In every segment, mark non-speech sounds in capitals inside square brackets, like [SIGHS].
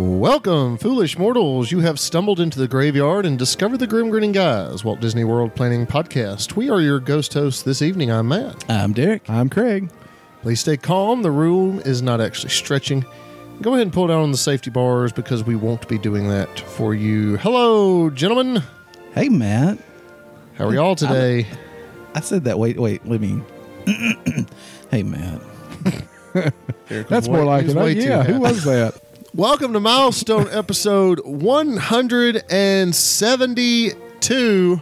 Welcome, foolish mortals. You have stumbled into the graveyard and discovered the Grim Grinning Guys, Walt Disney World Planning Podcast. We are your ghost hosts this evening. I'm Matt. I'm Derek. I'm Craig. Please stay calm. The room is not actually stretching. Go ahead and pull down on the safety bars because we won't be doing that for you. Hello, gentlemen. Hey, Matt. How are y'all today? I said that. Wait, wait. Let me. [CLEARS THROAT] hey, Matt. [LAUGHS] That's more like it. Oh, way yeah, who was that? Welcome to milestone episode 172.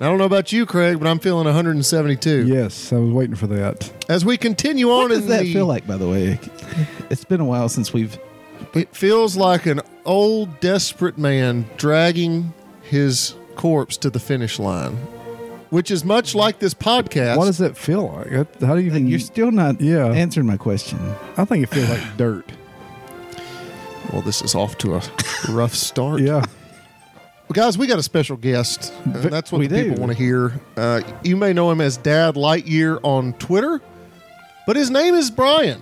I don't know about you, Craig, but I'm feeling 172. yes, I was waiting for that. As we continue on What does in that the, feel like, by the way? It's been a while since we've. It feels like an old, desperate man dragging his corpse to the finish line, which is much like this podcast. What does that feel like? That- How do you even? You're still not Yeah. answering my question. I think it feels like dirt. Well, this is off to a [LAUGHS] rough start. Yeah. Well, guys, we got a special guest. and that's what we the people do. want to hear. Uh, you may know him as Dad Lightyear on Twitter, but his name is Brian.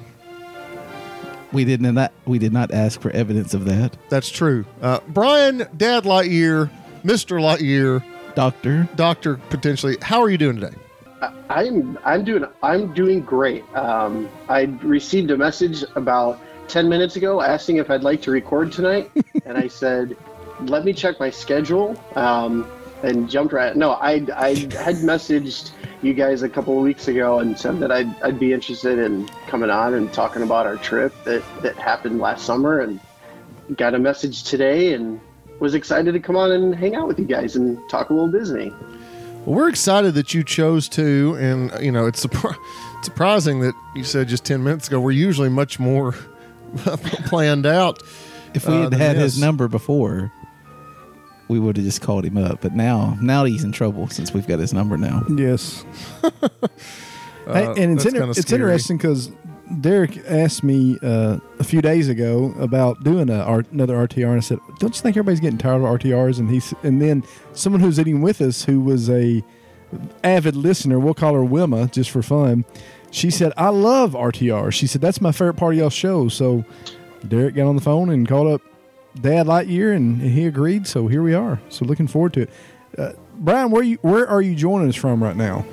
We did not. That we did not ask for evidence of that, That's true. Uh, Brian, Dad Lightyear, Mr. Lightyear, Doctor. Doctor potentially. How are you doing today? I'm I'm doing I'm doing great. Um, I received a message about ten minutes ago asking if I'd like to record tonight, [LAUGHS] and I said, "Let me check my schedule." Um, and jumped right. No, I I had messaged you guys a couple of weeks ago and said that I'd I'd be interested in coming on and talking about our trip that that happened last summer, and got a message today and was excited to come on and hang out with you guys and talk a little Disney. Well, we're excited that you chose to, and you know it's surpri- [LAUGHS] surprising that you said just ten minutes ago. We're usually much more [LAUGHS] planned out. If we Uh, had then had his number before, we would have just called him up. But now, now he's in trouble since we've got his number now. Yes. [LAUGHS] Uh, and it's inter- it's interesting because Derek asked me uh, a few days ago about doing a, R- another RTR, and I said, "Don't you think everybody's getting tired of RTRs?" And he's and then someone who's eating with us, who was a avid listener, we'll call her Wilma just for fun. She said, "I love RTR." She said, "That's my favorite part of y'all's show." So Derek got on the phone and called up Dad Lightyear, and, and he agreed. So here we are. So looking forward to it. Uh, Brian, where you where are you joining us from right now?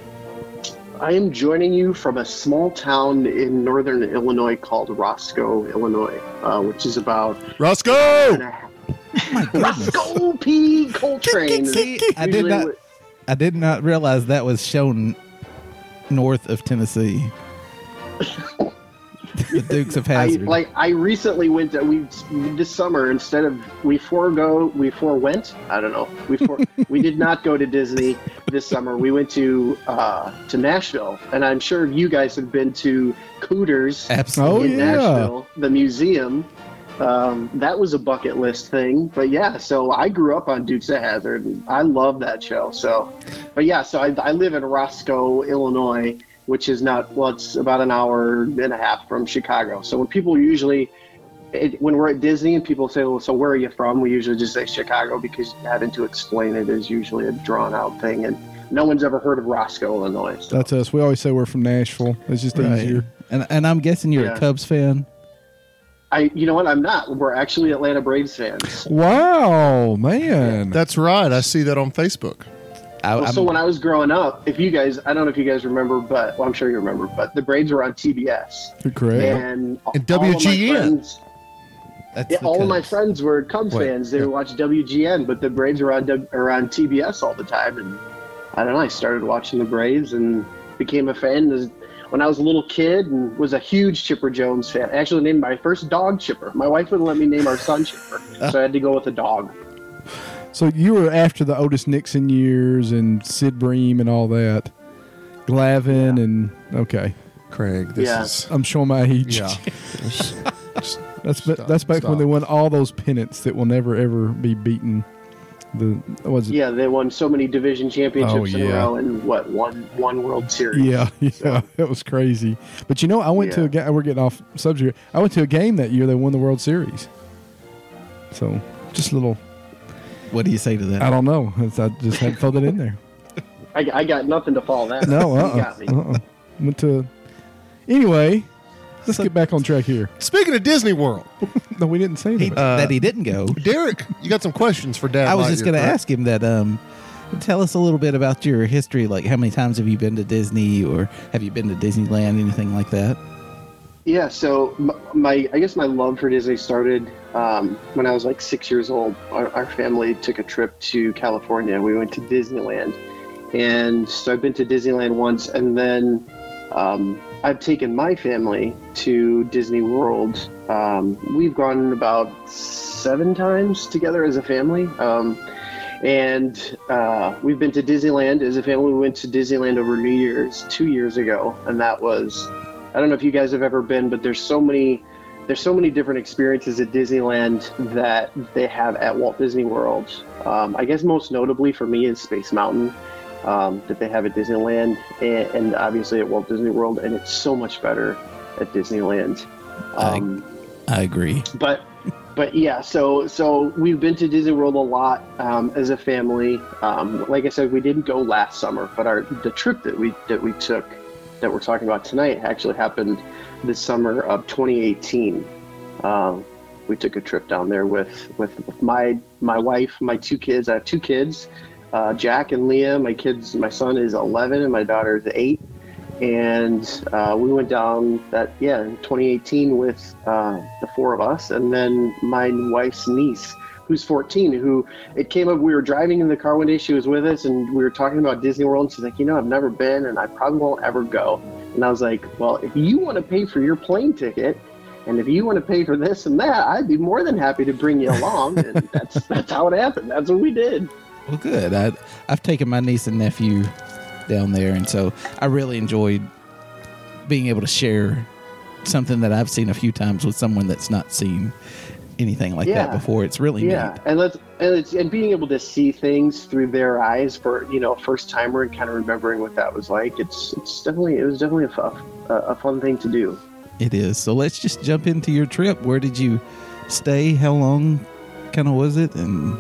I am joining you from a small town in northern Illinois called Roscoe, Illinois, uh, which is about Roscoe. [LAUGHS] Rosco P. Coltrane. [LAUGHS] I did not. I did not realize that was shown north of Tennessee. the Dukes of [LAUGHS] I, Hazzard. like I recently went to we this summer instead of we forego we forewent I don't know we for, [LAUGHS] we did not go to Disney this summer we went to uh, to Nashville and I'm sure you guys have been to Cooters Absolutely. Oh, in yeah. Nashville, the museum. Um, that was a bucket list thing, but yeah. So I grew up on Dukes of Hazzard. I love that show. So, but yeah. So I, I live in Roscoe, Illinois, which is not well. It's about an hour and a half from Chicago. So when people usually, it, when we're at Disney and people say, "Well, so where are you from?" We usually just say Chicago because having to explain it is usually a drawn out thing, and no one's ever heard of Roscoe, Illinois. So. That's us. We always say we're from Nashville. It's just Right. easier. And and I'm guessing you're Yeah. a Cubs fan. I, you know what? I'm not. We're actually Atlanta Braves fans. Wow, man. That's right. I see that on Facebook. I, Well, so when I was growing up, if you guys, I don't know if you guys remember, but well, I'm sure you remember, but the Braves were on TBS, You're correct. and And all of my WGN. that's yeah, all of my friends were Cubs Wait, fans. They yeah. would watch WGN, but the Braves were on W- or on TBS all the time, and I don't know. I started watching the Braves and became a fan as- when I was a little kid, and was a huge Chipper Jones fan. I actually named my first dog Chipper. My wife wouldn't let me name our son Chipper, [LAUGHS] so I had to go with a dog. So you were after the Otis Nixon years and Sid Bream and all that, Glavine and okay. Craig, this Yeah. is I'm showing my age. yeah. Just- [LAUGHS] just That's Stop, that's back stop. when they won all those pennants that will never ever be beaten. The was it? Yeah, they won so many division championships Oh, in a row and what one one World Series. Yeah, [LAUGHS] yeah, it [LAUGHS] was crazy. But you know, I went to a game. We're getting off subject. I went to a game that year. They won the World Series. So just a little. What do you say to that? I don't know. It's- I just had to throw that in there. [LAUGHS] I, I got nothing to follow that. No, You uh, got me. uh, uh Went to. Anyway, [LAUGHS] let's get back on track here. Speaking of Disney World, [LAUGHS] No, we didn't say that. Uh, that he didn't go. Derek, you got some questions for Dad. I was Lightyear, just going to correct? ask him that. Um, tell us a little bit about your history. Like, how many times have you been to Disney, or have you been to Disneyland, anything like that? Yeah, so m- my I guess my love for Disney started um, when I was like six years old. Our, our family took a trip to California. We went to Disneyland, and so I've been to Disneyland once, and then um, I've taken my family to Disney World. Um, we've gone about seven times together as a family. Um, and uh, we've been to Disneyland as a family. We went to Disneyland over New Year's two years ago, and that was I don't know if you guys have ever been, but there's so many there's so many different experiences at Disneyland that they have at Walt Disney World. Um, I guess most notably for me is Space Mountain um, that they have at Disneyland, and, and obviously at Walt Disney World, and it's so much better at Disneyland. I- Um, I agree. but but yeah so so we've been to disney world a lot um, as a family um, like i said we didn't go last summer but our the trip that we that we took that we're talking about tonight actually happened this summer of 2018 um, we took a trip down there with with my my wife my two kids i have two kids uh, jack and leah my kids my son is 11 and my daughter is 8 and uh, we went down that yeah in 2018 with uh, the four of us and then my wife's niece who's 14 who it came up we were driving in the car one day she was with us and we were talking about disney world and she's like you know i've never been and i probably won't ever go. And i was like well if you want to pay for your plane ticket and if you want to pay for this and that i'd be more than happy to bring you along. And that's [LAUGHS] that's how it happened. That's what we did Well, good. I, I've taken my niece and nephew down there, and so I really enjoyed being able to share something that I've seen a few times with someone that's not seen anything like that before. It's really yeah neat. and let's and it's and being able to see things through their eyes for you know first timer and kind of remembering what that was like it's it's definitely it was definitely a, a fun thing to do It is. So let's just jump into your trip. Where did you stay? How long kind of was it? And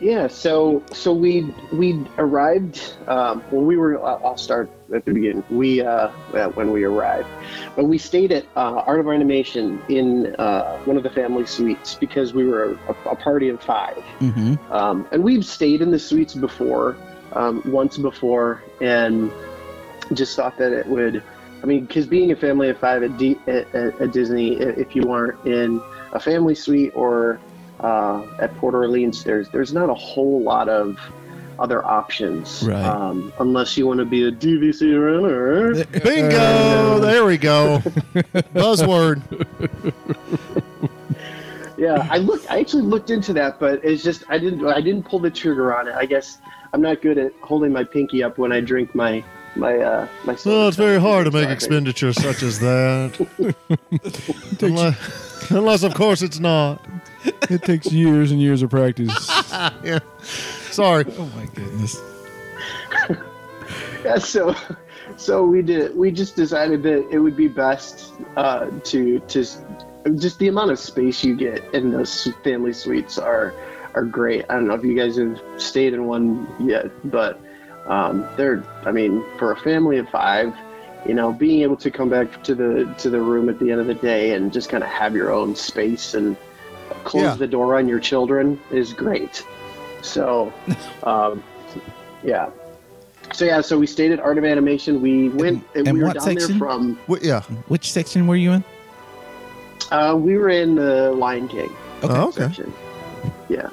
yeah so so we we arrived um, when we were I'll start at the beginning. We uh when we arrived. But we stayed at uh, art of animation in uh, one of the family suites because we were a, a party of five. Hmm Um, and we've stayed in the suites before, um, once before, and just thought that it would. I mean, because being a family of five at, D, at, at Disney, if you aren't in a family suite or uh, at Port Orleans, there's there's not a whole lot of other options, Right. um, unless you want to be a DVC runner. Bingo! there we go. [LAUGHS] Buzzword. Yeah, I looked. I actually looked into that, but it's just I didn't. I didn't pull the trigger on it. I guess I'm not good at holding my pinky up when I drink my my uh my. Well, it's very hard to make Exactly. expenditures such as that. [LAUGHS] unless, unless, of course, it's not. It takes years and years of practice. [LAUGHS] Yeah. Sorry. oh my goodness. [LAUGHS] Yeah, so so we did. We just decided that it would be best uh, to to just the amount of space you get in those family suites are are great. I don't know if you guys have stayed in one yet, but um, they're. I mean, for a family of five, you know, being able to come back to the to the room at the end of the day and just kind of have your own space and close Yeah. the door on your children is great. So, [LAUGHS] um, yeah. So yeah, so we stayed at Art of Animation. We went. and we were down section? there from. Well, yeah. Which section were you in? Uh, we were in the Lion King Okay. Oh, okay. section. Yeah,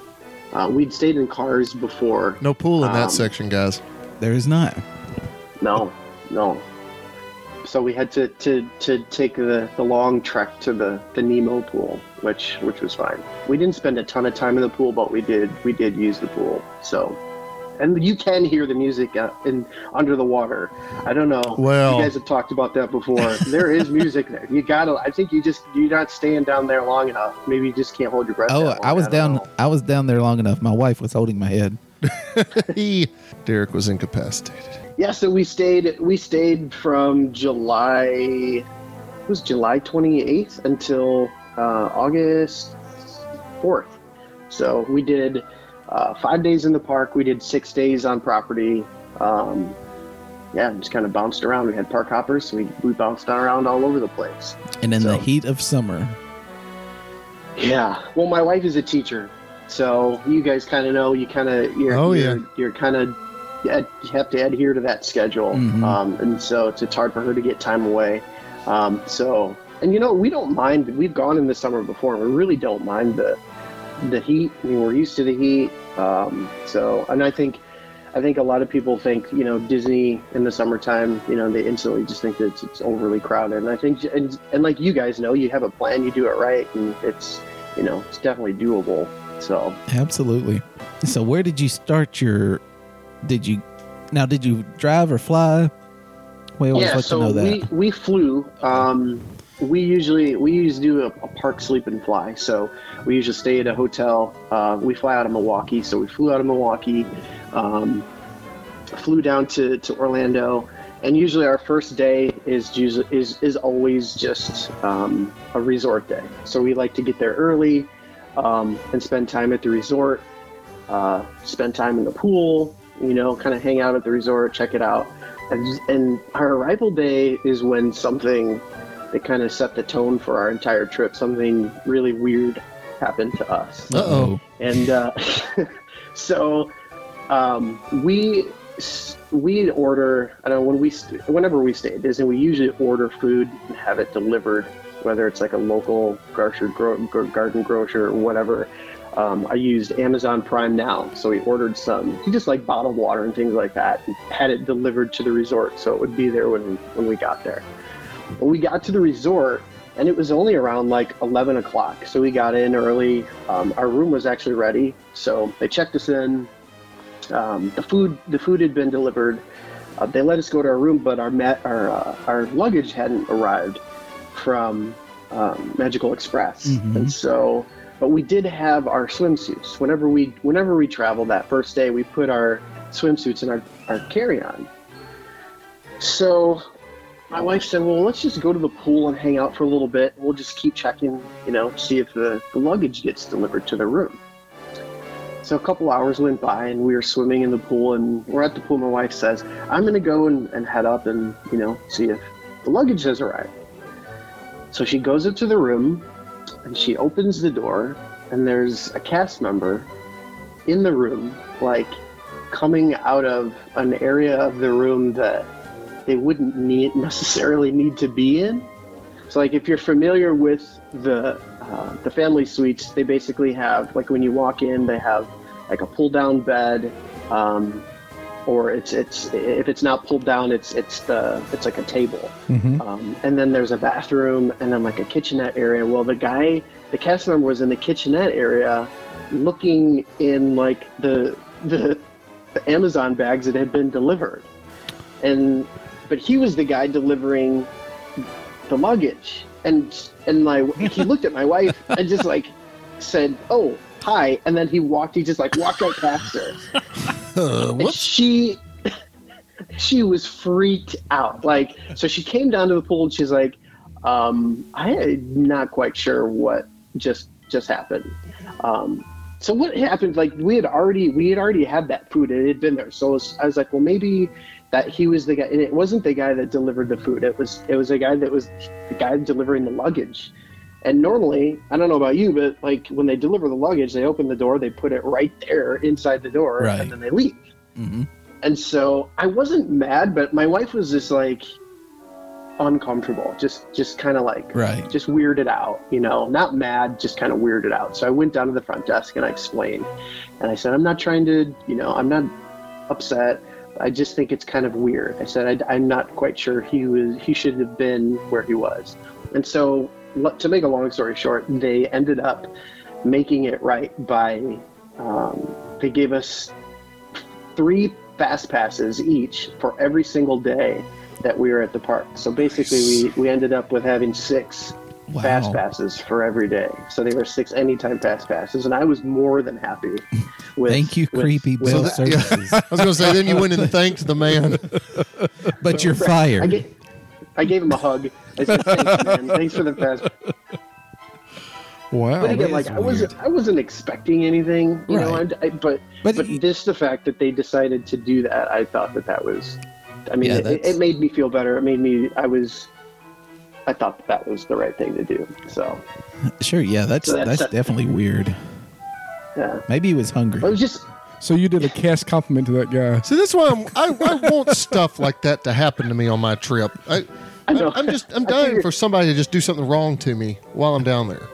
uh, we'd stayed in cars before. No pool in that Um, section, guys. There is not. No, no. So we had to, to, to take the, the long trek to the, the Nemo pool, which which was fine. We didn't spend a ton of time in the pool, but we did we did use the pool. So, and you can hear the music uh, in under the water. I don't know. Well- you guys have talked about that before. there is music there. You gotta. I think you just you're not staying down there long enough. Maybe you just can't hold your breath. Oh, long. I was don't down. know. I was down there long enough. My wife was holding my head. he, [LAUGHS] Derek was incapacitated. Yeah, so we stayed. We stayed from July. It was July 28th until uh, August 4th. So we did uh, five days in the park. We did six days on property. Um, yeah, just kind of bounced around. We had park hoppers. So we we bounced around all over the place. And in the heat of summer, Yeah. Well, my wife is a teacher, so you guys kind of know. You kind of you're. Oh, you're, yeah. You're kind of you have to adhere to that schedule, Mhm. um, and so it's, it's hard for her to get time away. Um, so, and you know, we don't mind. We've gone in the summer before, and we really don't mind the the heat. I mean, we're used to the heat. Um, so, and I think. I think a lot of people think, you know, Disney in the summertime, you know, they instantly just think that it's, it's overly crowded. And I think, and, and like you guys know, you have a plan, you do it right, and it's, you know, it's definitely doable. So absolutely. So, where did you start your? Did you? Now, did you drive or fly? We always yeah, like so to know that. we we flew. Um, we usually we usually do a, a park sleep and fly. So we usually stay at a hotel. Uh, we fly out of Milwaukee, so we flew out of Milwaukee, um, flew down to, to Orlando, and usually our first day is is is always just um, a resort day. So we like to get there early um, and spend time at the resort, uh, spend time in the pool. You know, kind of hang out at the resort, check it out. And, and our arrival day is when something that kind of set the tone for our entire trip. Something really weird happened to us, Uh-oh. and uh, [LAUGHS] so um, we we order. I don't know when we whenever we stay at Disney, we usually order food and have it delivered, whether it's like a local grocer, gro- gro- garden grocer, or whatever. Um, I used Amazon Prime Now, so we ordered some, he just like bottled water and things like that, and had it delivered to the resort, so it would be there when when we got there. When we got to the resort, and it was only around like 11 o'clock, so we got in early. Um, our room was actually ready, so they checked us in. Um, the food the food had been delivered. Uh, they let us go to our room, but our ma- our uh, our luggage hadn't arrived from um, Magical Express, Mhm. and so but we did have our swimsuits. Whenever we whenever we traveled that first day, we put our swimsuits in our, our carry-on. So my wife said, "Well, let's just go to the pool and hang out for a little bit. We'll just keep checking, you know, see if the, the luggage gets delivered to the room." So a couple hours went by, and we were swimming in the pool, and we're at the pool. My wife says, "I'm going to go and, and head up and you know see if the luggage has arrived." So she goes up to the room, and she opens the door, and there's a cast member in the room, like coming out of an area of the room that they wouldn't need necessarily need to be in. So, like if you're familiar with the uh, the family suites, they basically have like when you walk in, they have like a pull down bed, um, or it's it's if it's not pulled down, it's it's the it's like a table. Mm-hmm. Um, and then there's a bathroom and then like a kitchenette area. Well, the guy, the cast member was in the kitchenette area looking in like the, the, the Amazon bags that had been delivered. And, but he was the guy delivering the luggage. And, and my, he [LAUGHS] looked at my wife and just like said, Oh, hi. And then he walked, he just like walked right past her. [LAUGHS] Uh, And she she was freaked out like so she came down to the pool and she's like um i'm not quite sure what just just happened um so what happened like we had already we had already had that food and it had been there so was- i was like well maybe that he was the guy and it wasn't the guy that delivered the food it was it was a guy that was the guy delivering the luggage and normally, I don't know about you, but like when they deliver the luggage, they open the door, they put it right there inside the door, Right. and then they leave. hmm And so I wasn't mad, but my wife was just like uncomfortable, just just kind of like Right. just weirded out, you know, not mad, just kind of weirded out. So I went down to the front desk and I explained, and I said, I'm not trying to, you know, I'm not upset. I just think it's kind of weird. I said I, I'm not quite sure he was he should have been where he was, and so to make a long story short, they ended up making it right by um, they gave us three fast passes each for every single day that we were at the park. So basically, we, we ended up with having six Wow. fast passes for every day. So they were six anytime fast passes, and I was more than happy. [LAUGHS] With, Thank you, with- creepy with Bill that. Services. [LAUGHS] I was going to say, then you went and thanked the man. [LAUGHS] but you're I fired. I gave him a hug. I said, "Thanks, man. Thanks for the fast." Wow. But again, like I wasn't. I wasn't expecting anything, you know. I, I, but But but, y- this, the fact that they decided to do that, I thought that that was. I mean, Yeah, it, it made me feel better. It made me. I was. I thought that, that was the right thing to do. So [LAUGHS] Sure, yeah, that's So that's- that's definitely weird. yeah, Maybe he was hungry. it was just. So you did a cast compliment to that guy. See, that's why I'm, I, I want stuff like that to happen to me on my trip. I, I know. [LAUGHS] I, am just I'm dying figured- for somebody to just do something wrong to me while I'm down there.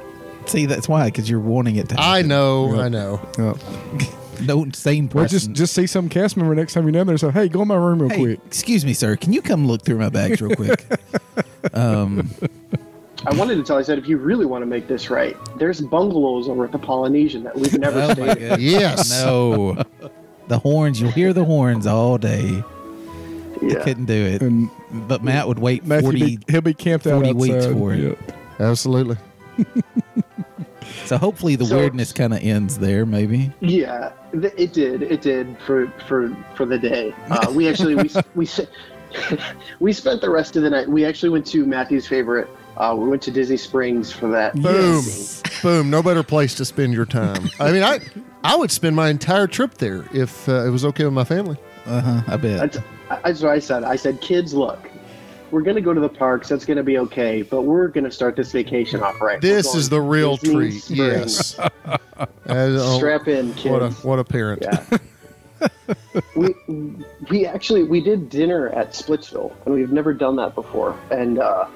See, that's why, because you're wanting it to. Happen. I know, Yeah. I know. Oh. [LAUGHS] No sane Well, person. just just see some cast member next time you're down there. So hey, go in my room real hey, quick. excuse me, sir. Can you come look through my bags real quick? [LAUGHS] um, I wanted to tell. I said, if you really want to make this right, there's bungalows over at the Polynesian that we've never [LAUGHS] oh stayed. in. Yes. No. The horns. You'll hear the horns all day. Yeah. Couldn't do it. And But Matt would wait Matthew, 40. be, he'll be camped out 40 outside. weeks for it. Yep. Absolutely. [LAUGHS] So hopefully the So- weirdness kind of ends there, maybe. Yeah, th- it did. It did for for for the day. Uh, we actually we [LAUGHS] we [LAUGHS] we spent the rest of the night. We actually went to Matthew's favorite. Uh, we went to Disney Springs for that. Boom. Boom. No better place to spend your time. I mean, I I would spend my entire trip there if uh, it was okay with my family. Uh huh. I bet. That's, that's what I said. I said, kids, look, we're gonna go to the parks. That's gonna be okay, but we're gonna start this vacation off right. This is the real Disney treat. Springs. Yes. [LAUGHS] As- oh, Strap in, kids. what a what a parent. Yeah. [LAUGHS] we we actually we did dinner at Splitsville, and we've never done that before. And uh,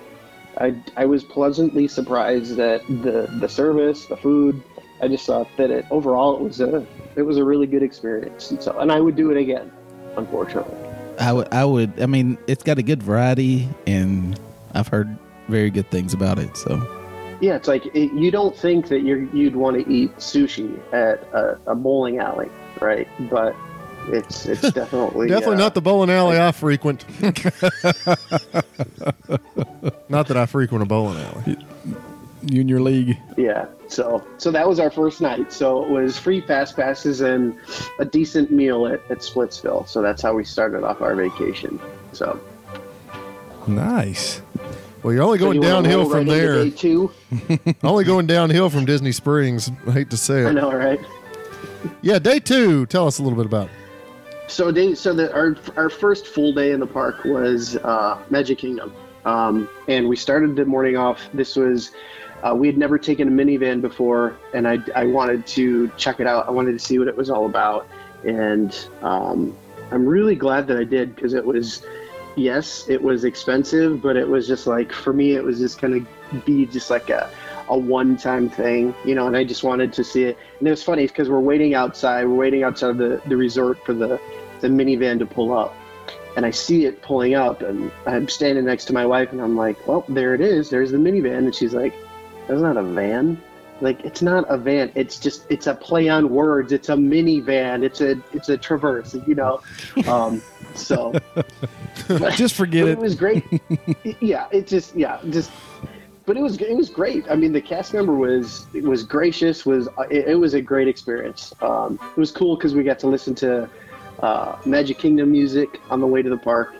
I I was pleasantly surprised at the the service, the food. I just thought that it overall it was a it was a really good experience. And so, and I would do it again. Unfortunately, I would. I would. I mean, it's got a good variety, and I've heard very good things about it. So yeah, it's like it, you don't think that you're you'd want to eat sushi at a, a bowling alley, right? But it's it's [LAUGHS] definitely Definitely uh, not the bowling alley I frequent. [LAUGHS] not that I frequent a bowling alley. [LAUGHS] You and your league. Yeah. So so that was our first night. So it was free fast passes and a decent meal at, at Splitsville. So that's how we started off our vacation. So, Nice. Well, you're only so going you downhill from right there. Day two. [LAUGHS] only going downhill from Disney Springs. I hate to say it. I know, right? Yeah, day two. Tell us a little bit about. It. So day so the our our first full day in the park was uh, Magic Kingdom, um, and we started the morning off. This was uh, we had never taken a Minnie Van before, and I I wanted to check it out. I wanted to see what it was all about, and um, I'm really glad that I did because it was yes, it was expensive, but it was just like for me, it was just kind of be just like a a one time thing, you know, and I just wanted to see it. And it was funny because we're waiting outside, we're waiting outside the, the resort for the, the Minnie Van to pull up. And I see it pulling up, and I'm standing next to my wife, and I'm like, well, there it is. There's the Minnie Van. And she's like, that's not a van. Like, it's not a van. It's just, it's a play on words. It's a Minnie Van. It's a, it's a traverse, you know? Um, so, [LAUGHS] Just forget it. it was great. [LAUGHS] yeah, it just yeah, just. But it was it was great. I mean, the cast member was was gracious. Was it, it was a great experience. Um, it was cool because we got to listen to uh, Magic Kingdom music on the way to the park.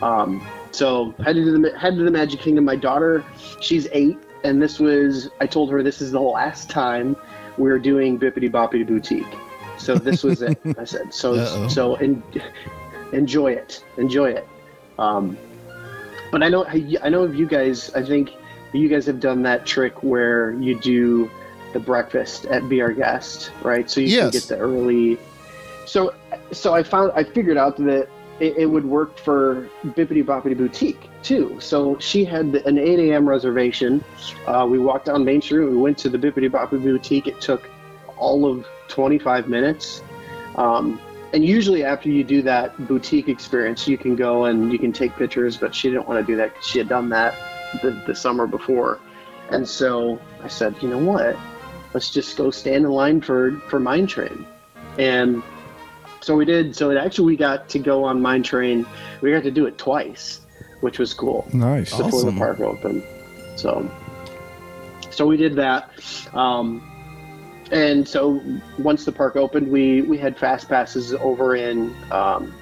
Um, so headed to the headed to the Magic Kingdom. My daughter, she's eight, and this was I told her this is the last time we are doing Bibbidi Bobbidi Boutique. So this was it. [LAUGHS] I said so. Uh-oh. So en- enjoy it. Enjoy it. Um, but I know I know of you guys. I think you guys have done that trick where you do the breakfast at Be Our Guest, right? So you Yes. can get the early. So so I found I figured out that it, it would work for Bibbidi Bobbidi Boutique too. So she had an 8 a.m. reservation. Uh, we walked down Main Street. We went to the Bibbidi Bobbidi Boutique. It took all of 25 minutes. Um, and usually after you do that boutique experience, you can go and you can take pictures. But she didn't want to do that because she had done that the, the summer before. And so I said, you know what? Let's just go stand in line for for Mine Train. And so we did. So it actually we got to go on Mine Train. We got to do it twice, which was cool Nice. before Awesome. the park opened. So, so we did that. Um, and so once the park opened, we we had fast passes over in um,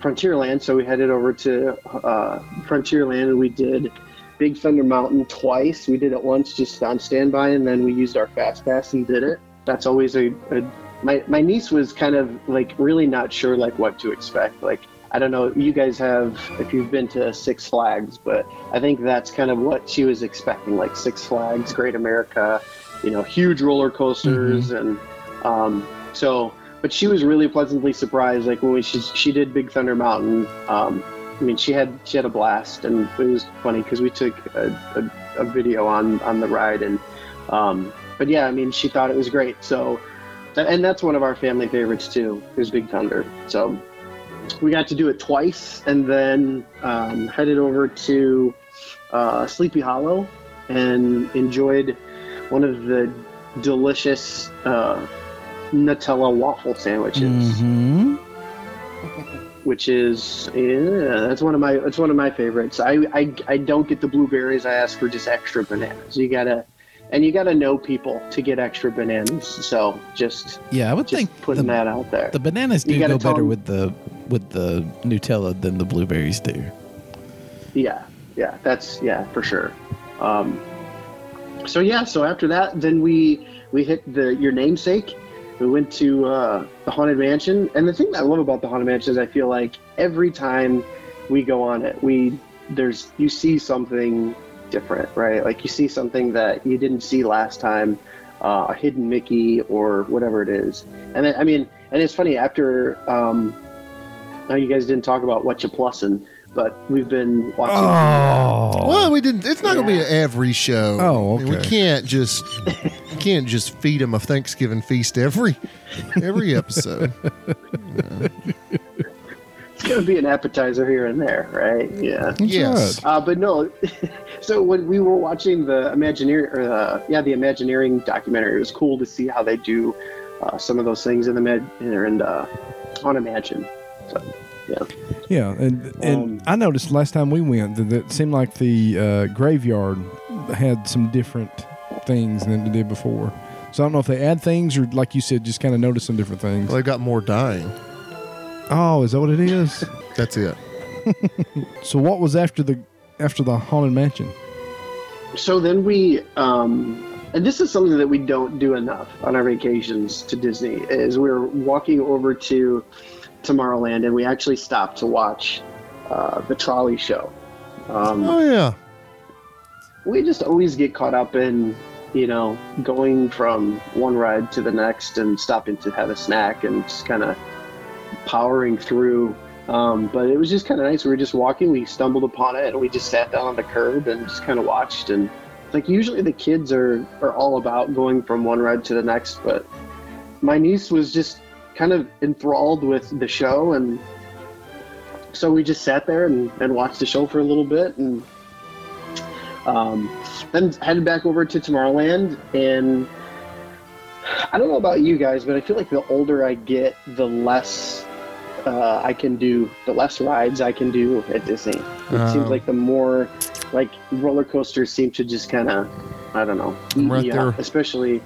Frontierland. So we headed over to uh, Frontierland and we did Big Thunder Mountain twice. We did it once just on standby, and then we used our fast pass and did it. That's always a, a my my niece was kind of like really not sure like what to expect. Like I don't know, you guys have if you've been to Six Flags, but I think that's kind of what she was expecting, like Six Flags, Great America, you know, huge roller coasters, and um, so. But she was really pleasantly surprised, like when we, she she did Big Thunder Mountain. Um, I mean, she had she had a blast, and it was funny because we took a, a, a video on on the ride, and um, but yeah, I mean, she thought it was great. So, and that's one of our family favorites too. Is Big Thunder. So we got to do it twice, and then um, headed over to uh, Sleepy Hollow and enjoyed one of the delicious uh, Nutella waffle sandwiches hmm which is yeah, that's one of my that's one of my favorites. I, I I don't get the blueberries. I ask for just extra bananas. You gotta and you gotta know people to get extra bananas. So just Yeah, I would just think putting the, that out there. the bananas do go better them- with the with the Nutella than the blueberries do. yeah, yeah, that's yeah for sure. Um, so yeah, so after that, then we we hit the your namesake. We went to uh, the haunted mansion, and the thing that I love about the haunted mansion is I feel like every time we go on it, we there's you see something different, right? Like you see something that you didn't see last time, uh, a hidden Mickey or whatever it is. And then, I mean, and it's funny after. Um, I know you guys didn't talk about what you plussin', but we've been watching. Oh. Well, we didn't. It's not going to be every show. Oh, I mean, we can't just we can't just feed them a Thanksgiving feast every every episode. [LAUGHS] [LAUGHS] It's gonna be an appetizer here and there, right? Yeah. yes. Uh, but no, [LAUGHS] so when we were watching the Imagineering, or uh, yeah, the Imagineering documentary, it was cool to see how they do uh, some of those things in the med and uh, on Imagine. So, yeah. Yeah, and and Um, I noticed last time we went that it seemed like the uh, graveyard had some different things than it did before. So I don't know if they add things or, like you said, just kind of notice some different things. Well, they got more dying. Oh, is that what it is? [LAUGHS] That's it. [LAUGHS] so what was after the after the haunted mansion? So then we, um, and this is something that we don't do enough on our vacations to Disney, is we were walking over to Tomorrowland and we actually stopped to watch uh, the trolley show. Um, Oh yeah. we just always get caught up in you know going from one ride to the next and stopping to have a snack and just kind of powering through. Um, but it was just kind of nice. We were just walking we stumbled upon it and we just sat down on the curb and just kind of watched. And like usually the kids are are all about going from one ride to the next but my niece was just kind of enthralled with the show. And so we just sat there and, and watched the show for a little bit and um, then headed back over to Tomorrowland, and I don't know about you guys, but I feel like the older I get, the less uh, I can do, the less rides I can do at Disney. It seems Um, like the more, like roller coasters seem to just kind of, I don't know, eat I'm right me there. up, especially.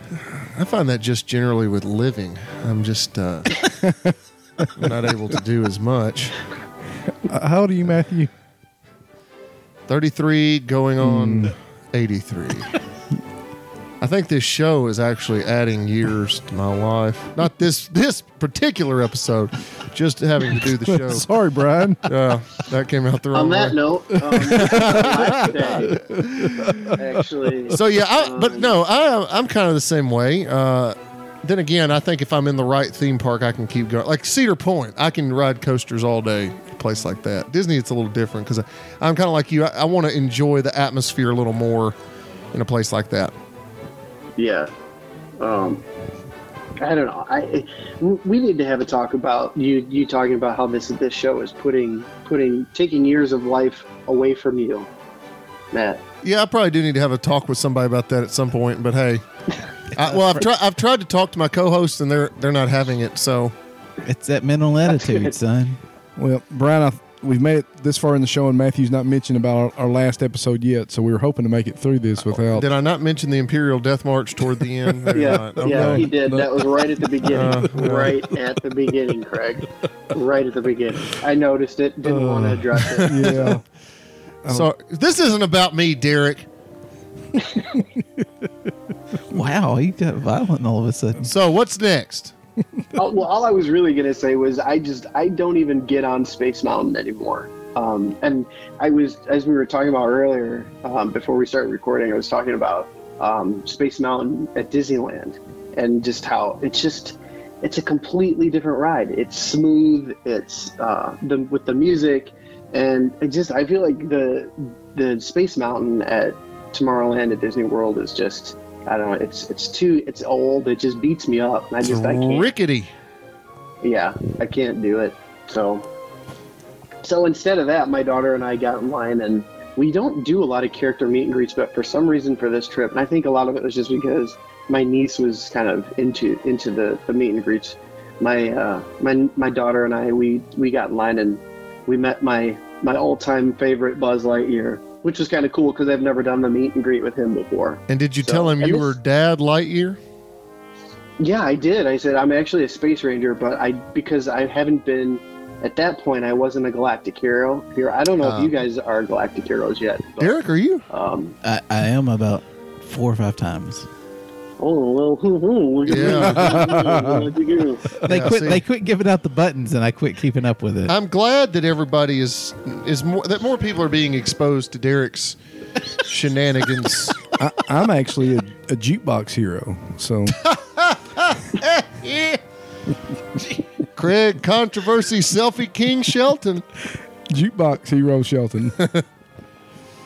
I find that just generally with living, I'm just uh, [LAUGHS] not able to do as much. Uh, how old are you, Matthew? 33 going on 83. I think this show is actually adding years to my life. Not this this particular episode, just having to do the show. [LAUGHS] Sorry, Brian. Yeah, that came out the On wrong that way. note, um, [LAUGHS] last day, actually. So yeah, I, but Um, no, I I'm kind of the same way. Uh, then again, I think if I'm in the right theme park, I can keep going. Like Cedar Point, I can ride coasters all day. Place like that. Disney, it's a little different because I'm kind of like you. I, I want to enjoy the atmosphere a little more in a place like that. Yeah. Um, I don't know. I we need to have a talk about you. You talking about how this this show is putting putting taking years of life away from you, Matt. Yeah, I probably do need to have a talk with somebody about that at some point. But hey, I, well, I've tried. I've tried to talk to my co-hosts, and they're they're not having it. So It's that mental attitude, [LAUGHS] son. Well, Brian, I, we've made it this far in the show, and Matthew's not mentioned about our, our last episode yet. So we were hoping to make it through this without. Did I not mention the Imperial Death March toward the end? [LAUGHS] Yeah, not. yeah, he did. That was right at the beginning. Uh, [LAUGHS] right at the beginning, Craig. Right at the beginning. I noticed it. Didn't want to address it. [LAUGHS] yeah. So this isn't about me, Derek. Wow, he got violent all of a sudden. So what's next? Oh, well, all I was really gonna say was I just I don't even get on Space Mountain anymore. Um, and I was as we were talking about earlier um, before we started recording, I was talking about um, Space Mountain at Disneyland and just how it's just it's a completely different ride. It's smooth. It's uh, the with the music, and it just I feel like the the Space Mountain at Tomorrowland at Disney World is just I don't know. It's it's too it's old. It just beats me up. I just I can't Rickety. yeah, I can't do it. So, so instead of that, my daughter and I got in line, and we don't do a lot of character meet and greets. But for some reason, for this trip, and I think a lot of it was just because my niece was kind of into into the, the meet and greets. My uh, my my daughter and I we we got in line and we met my my all time favorite Buzz Lightyear, which was kind of cool because I've never done the meet and greet with him before. And did you So- tell him you this- were Dad Lightyear? Yeah, I did. I said I'm actually a space ranger, but I because I haven't been at that point. I wasn't a galactic hero. Here, I don't know Ah. if you guys are galactic heroes yet. But, Derek, are you? Um, I, I am about four or five times. Oh well, look at Yeah. me. Look at you. They Yeah, quit. see. They quit giving out the buttons, and I quit keeping up with it. I'm glad that everybody is is more that more people are being exposed to Derek's shenanigans. [LAUGHS] I, I'm actually a, a jukebox hero. So [LAUGHS] Craig, controversy, selfie king Shelton. jukebox hero Shelton. [LAUGHS]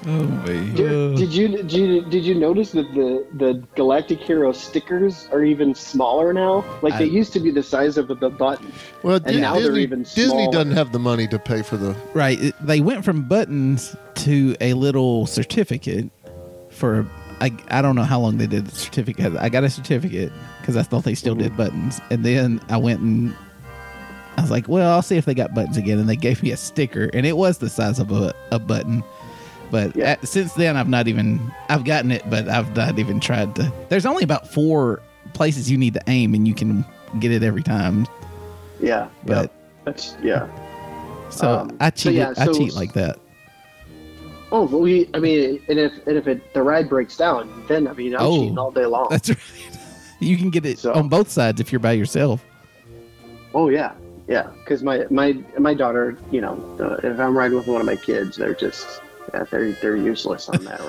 oh me. Did, did you did you did you notice that the the galactic hero stickers are even smaller now? Like they used to be the size of the button. Well, And Di- now they're Disney, even Disney doesn't have the money to pay for the. Right. it- They went from buttons to a little certificate for. I, I don't know how long they did the certificate. I got a certificate because I thought they still did mm-hmm. buttons. And then I went and I was like, well, I'll see if they got buttons again. And they gave me a sticker, and it was the size of a, a button. But Yeah. at, since then, I've not even I've gotten it, but I've not even tried to. There's only about four places you need to aim, and you can get it every time. Yeah, But yeah, that's yeah. so Um, I cheat. yeah, I cheat like that. Oh, but we. I mean, and if and if it the ride breaks down, then I mean, I'm Oh. cheating all day long. That's [LAUGHS] right. You can get it So- on both sides if you're by yourself. Oh yeah, yeah. Because my my my daughter, you know, uh, if I'm riding with one of my kids, they're just yeah, they're they're useless on that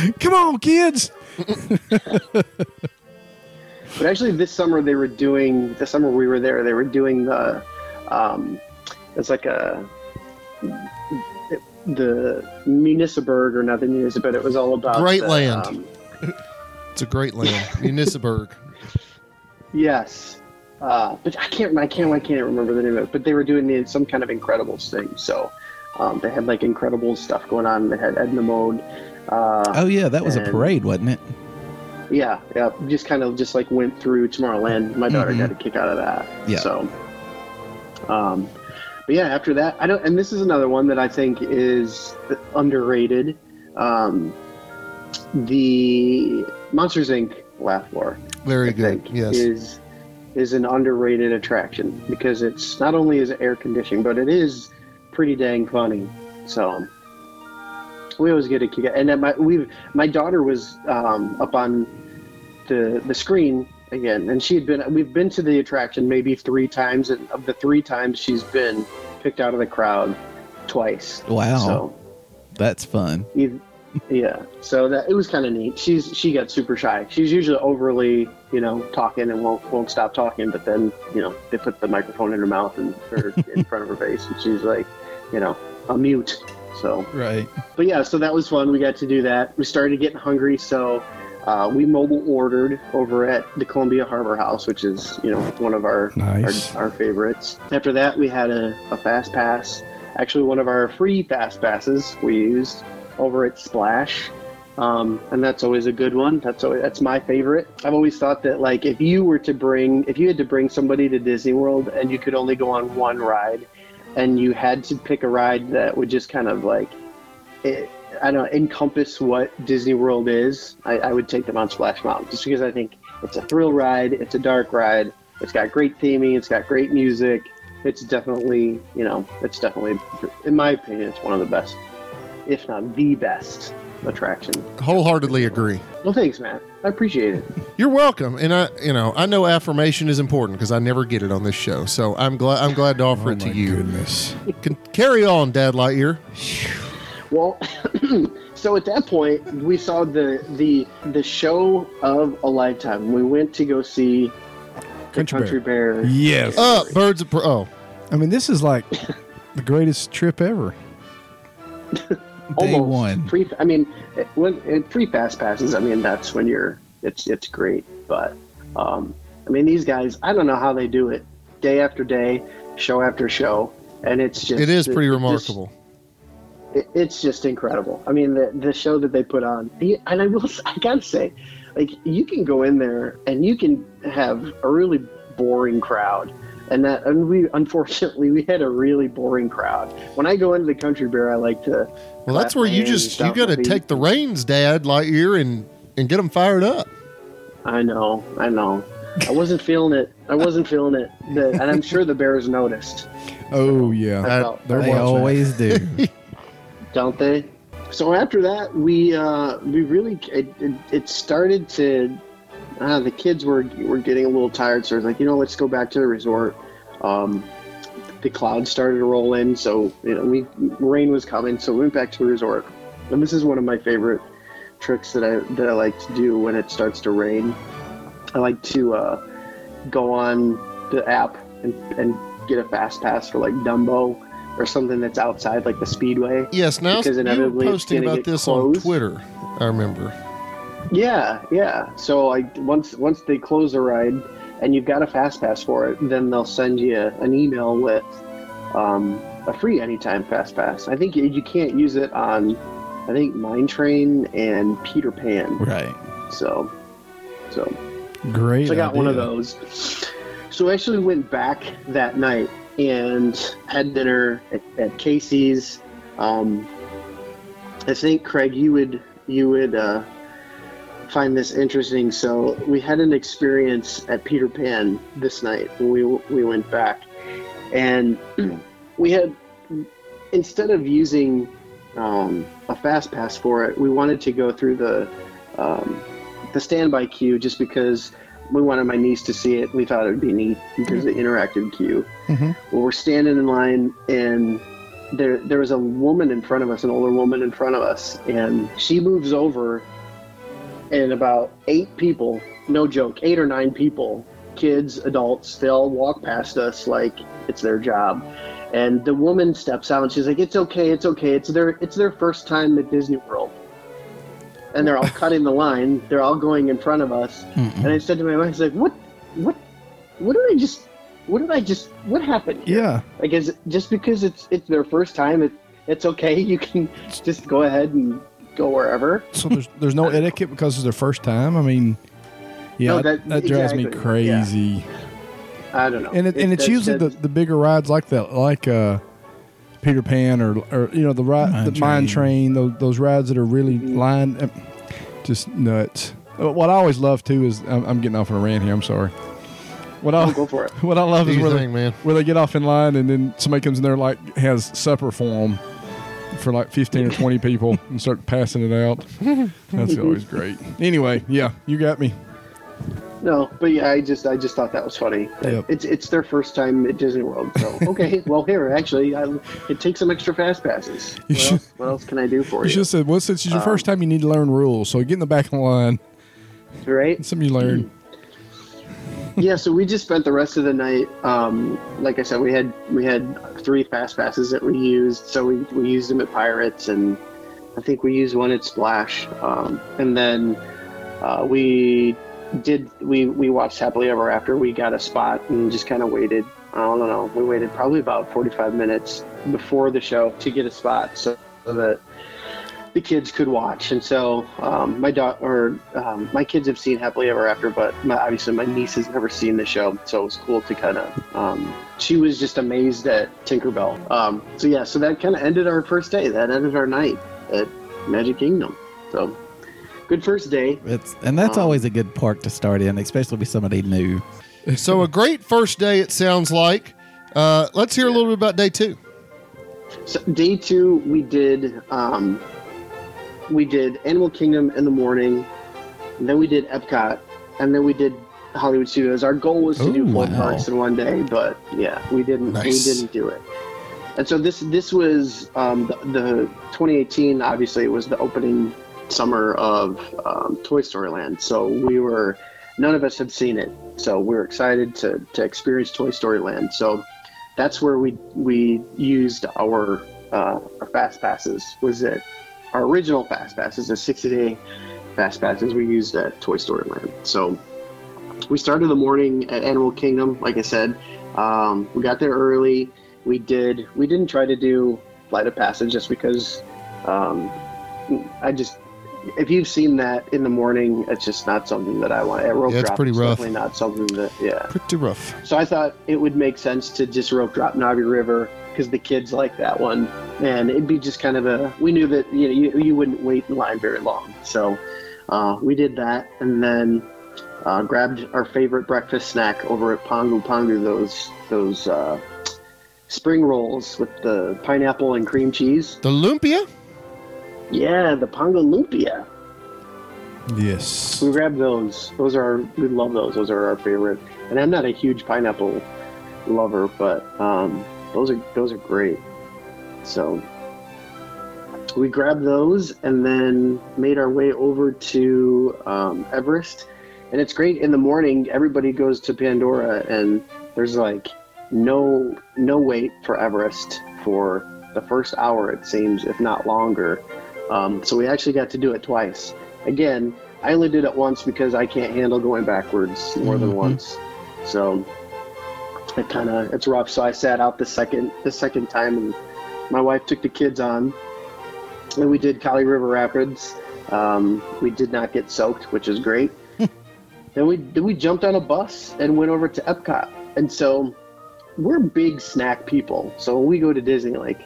ride. [LAUGHS] Come on, kids. but actually, this summer they were doing the summer we were there. They were doing the um, it's like a the Municiberg or not the Municipal, but it was all about Great the, land. um, It's a great land, [LAUGHS] Municiberg. Yes. Uh, but I can't, I can't, I can't remember the name of it. But they were doing the, some kind of Incredibles thing. So um, they had like incredible stuff going on. They had Edna Mode. Uh, Oh yeah, that was a parade, wasn't it? Yeah, yeah. Just kind of just like went through Tomorrowland. My daughter Mhm. got a kick out of that. Yeah. So, um, but yeah, after that, I don't. And this is another one that I think is underrated. Um, the Monsters Inc. Laugh Floor. Very I good. think, Yes. is is an underrated attraction because it's not only is it air conditioned, but it is pretty dang funny. So we always get a kick. And then my we my daughter was um, up on the the screen again, and she had been. We've been to the attraction maybe three times, and of the three times she's been picked out of the crowd twice. Wow, So that's fun. you- yeah so that it was kind of neat she's she got super shy she's usually overly you know talking and won't won't stop talking but then you know they put the microphone in her mouth and or in front of her face and she's like you know a mute so Right. but yeah so that was fun we got to do that we started getting hungry so uh, we mobile ordered over at the Columbia Harbor House, which is you know one of our Nice. our, our favorites. After that, we had a, a fast pass. Actually, one of our free fast passes we used over at Splash. um, and that's always a good one. That's always, that's my favorite. I've always thought that like if you were to bring if you had to bring somebody to Disney World and you could only go on one ride, and you had to pick a ride that would just kind of like it, I don't know encompass what Disney World is, I, I would take them on Splash Mountain just because I think it's a thrill ride, it's a dark ride, it's got great theming, it's got great music. It's definitely, you know, it's definitely, in my opinion, it's one of the best, if not the best attraction. Wholeheartedly agree. Well, thanks, Matt. I appreciate it. [LAUGHS] You're welcome, and I, you know, I know affirmation is important because I never get it on this show. So I'm glad I'm glad to offer Oh it to my you. goodness. Can carry on, Dad Lightyear. Well, [CLEARS THROAT] so at that point, we saw the the the show of a lifetime. We went to go see Country Country Bear. Yes. Uh, birds of Pre- oh, I mean, this is like the greatest trip ever. [LAUGHS] Day Almost one. Free, I mean, when free fast passes. I mean, that's when you're. It's it's great, but um, I mean, these guys. I don't know how they do it, day after day, show after show, and it's just. it is pretty just- remarkable. it, it's just incredible. I mean, the the show that they put on, the, and I will, [LAUGHS] I gotta say, like you can go in there and you can have a really boring crowd, and that, and we unfortunately we had a really boring crowd. When I go into the Country Bear, I like to. Well, that's where you just you got to take the reins, Dad Lightyear, and and get them fired up. I know, I know. I wasn't feeling it. I wasn't feeling it, the, and I'm sure the Bears noticed. Oh I yeah. felt, they're They watching. always do. [LAUGHS] don't they? So after that, we uh, we really it, it, it started to uh, the kids were were getting a little tired, so I was like, you know, let's go back to the resort. Um, the clouds started to roll in, so you know, we rain was coming, so we went back to the resort. And this is one of my favorite tricks that I that I like to do when it starts to rain. I like to uh, go on the app and, and get a fast pass for like Dumbo or something that's outside, like the Speedway. Yes, now Because you were posting about this on. Twitter. I remember. Yeah, yeah. So like once once they close a ride and you've got a fast pass for it, then they'll send you an email with um, a free anytime fast pass. I think you, you can't use it on I think Mine Train and Peter Pan. right. So so Great. so I got one of those. So I actually went back that night and had dinner at, at Casey's. Um, I think Craig, you would you would uh, find this interesting. So we had an experience at Peter Pan this night when we we went back, and [CLEARS THROAT] we had instead of using um, a fast pass for it, we wanted to go through the um, the standby queue just because we wanted my niece to see it. We thought it would be neat because of the interactive queue. Mhm. Well, we're standing in line, and there there was a woman in front of us, an older woman in front of us, and she moves over, and about eight people, no joke, eight or nine people, kids, adults, they all walk past us like it's their job. And the woman steps out and she's like, "It's okay, it's okay. It's their it's their first time at Disney World." And they're all cutting the line. They're all going in front of us. Mm-hmm. And I said to my wife, "I was like, what, what, what did I just, what did I just, what happened?" here?" Yeah. Like, is just because it's it's their first time, it, it's okay. You can just go ahead and go wherever. So there's there's no etiquette because it's their first time. I mean, yeah, No, that, that- drives me exactly, crazy. I don't know. And it, and it's that- usually the, that- the bigger rides like that, like uh, Peter Pan or or you know the ride Mine the mine Train. train, those, those rides that are really Mhm. lined, just nuts. Uh, What I always love too is I'm, I'm getting off on a rant here. I'm sorry. What I Oh, go for it. [LAUGHS] what I love Do is your where thing, they, man. where they get off in line and then somebody comes in there like has supper for them for like 15 or 20 people [LAUGHS] and start passing it out. That's [LAUGHS] always great. Anyway, yeah, you got me. No, but yeah, I just I just thought that was funny. Yep. It's it's their first time at Disney World, so [LAUGHS] okay. well, here actually, I, it takes some extra fast passes. What should- else, what else can I do for You you? should said, well, since it's your first time, you need to learn rules. So get in the back of the line. right? It's something you learn. yeah, so we just spent the rest of the night. Um, like I said, we had we had three fast passes that we used. So we, we used them at Pirates, and I think we used one at Splash. Um, and then uh, we did we we watched Happily Ever After. We got a spot and just kind of waited. I don't know. We waited probably about forty five minutes before the show to get a spot, so that the kids could watch. And so um, my daughter, or um, my kids have seen Happily Ever After, but my, obviously my niece has never seen the show. So it was cool to kind of. Um, she was just amazed at Tinkerbell. Um, so yeah, so that kind of ended our first day. That ended our night at Magic Kingdom. So good first day. It's and that's Um, always a good park to start in, especially with somebody new. So a great first day, it sounds like. Uh, let's hear a little bit about day two. So day two, we did um, we did Animal Kingdom in the morning, and then we did Epcot, and then we did Hollywood Studios. Our goal was to do four wow. parks in one day, but yeah, we didn't Nice. we didn't do it. And so this this was um, the, the 2018. Obviously, it was the opening summer of um, Toy Story Land. So we were none of us had seen it, so we were excited to to experience Toy Story Land. So that's where we we used our uh, our fast passes. Was it our original fast passes, the 60 day fast passes we used at Toy Story Land. So we started the morning at Animal Kingdom. Like I said, um, we got there early. We did. We didn't try to do Flight of Passage just because um, I just. If you've seen that in the morning, it's just not something that I want. At rope Yeah, it's drop, pretty rough. Definitely not something that. Yeah. Pretty rough. So I thought it would make sense to just rope drop Navi River because the kids like that one, and it'd be just kind of a. We knew that you know you, you wouldn't wait in line very long, so uh, we did that, and then uh, grabbed our favorite breakfast snack over at Pongu Pongu. Those those uh, spring rolls with the pineapple and cream cheese. The lumpia. Yeah, the Pongu Lumpia. Yes. We grabbed those. Those are we love those. Those are our favorite. And I'm not a huge pineapple lover, but um, those are those are great. So we grabbed those and then made our way over to um, Everest. And it's great in the morning. Everybody goes to Pandora, and there's like no no wait for Everest for the first hour. It seems, if not longer. Um, so we actually got to do it twice. Again, I only did it once because I can't handle going backwards more than Mhm. once. So it kind of it's rough. So I sat out the second the second time, and my wife took the kids on, and we did Kali River Rapids. Um, we did not get soaked, which is great. [LAUGHS] then we then we jumped on a bus and went over to Epcot, and so we're big snack people. So when we go to Disney, like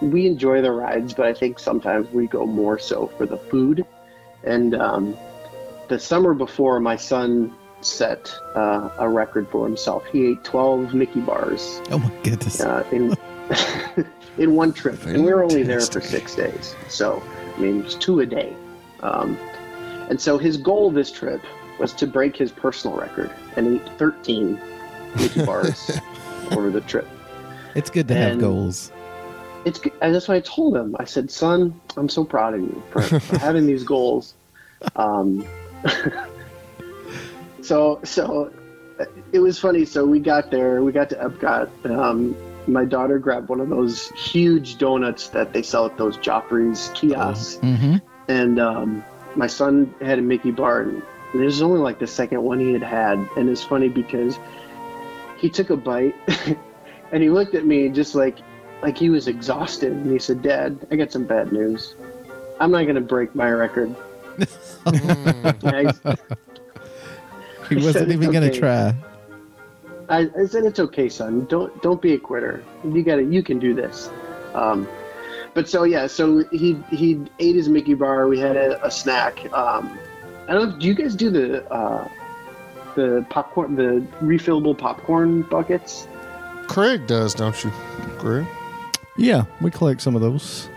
we enjoy the rides, but I think sometimes we go more so for the food. And um, the summer before, my son set uh, a record for himself. He ate 12 Mickey bars Oh my goodness! uh, in [LAUGHS] in one trip, and we were only there for six days. So I mean, it's two a day. Um, and so his goal this trip was to break his personal record and eat 13 Mickey [LAUGHS] bars over the trip. It's good to have goals. It's and that's what I told him. I said, "Son, I'm so proud of you for, for [LAUGHS] having these goals." Um, so so uh, it was funny. So we got there. We got to Epcot. Um, my daughter grabbed one of those huge donuts that they sell at those Joffrey's kiosks, Mm-hmm. and um, my son had a Mickey bar. And this is only like the second one he had had, and it's funny because he took a bite [LAUGHS] and he looked at me just like like he was exhausted, and he said, "Dad, I got some bad news. I'm not gonna break my record." [LAUGHS] [LAUGHS] I, He [LAUGHS] wasn't "It's even going to try. I, I said, "It's okay, son. Don't don't be a quitter. You got to You can do this." Um, but so yeah, so he he ate his Mickey bar. We had a, a snack. Um, I don't know. Do you guys do the uh, the popcorn, the refillable popcorn buckets? Craig does, don't you, Craig? Yeah, we collect some of those.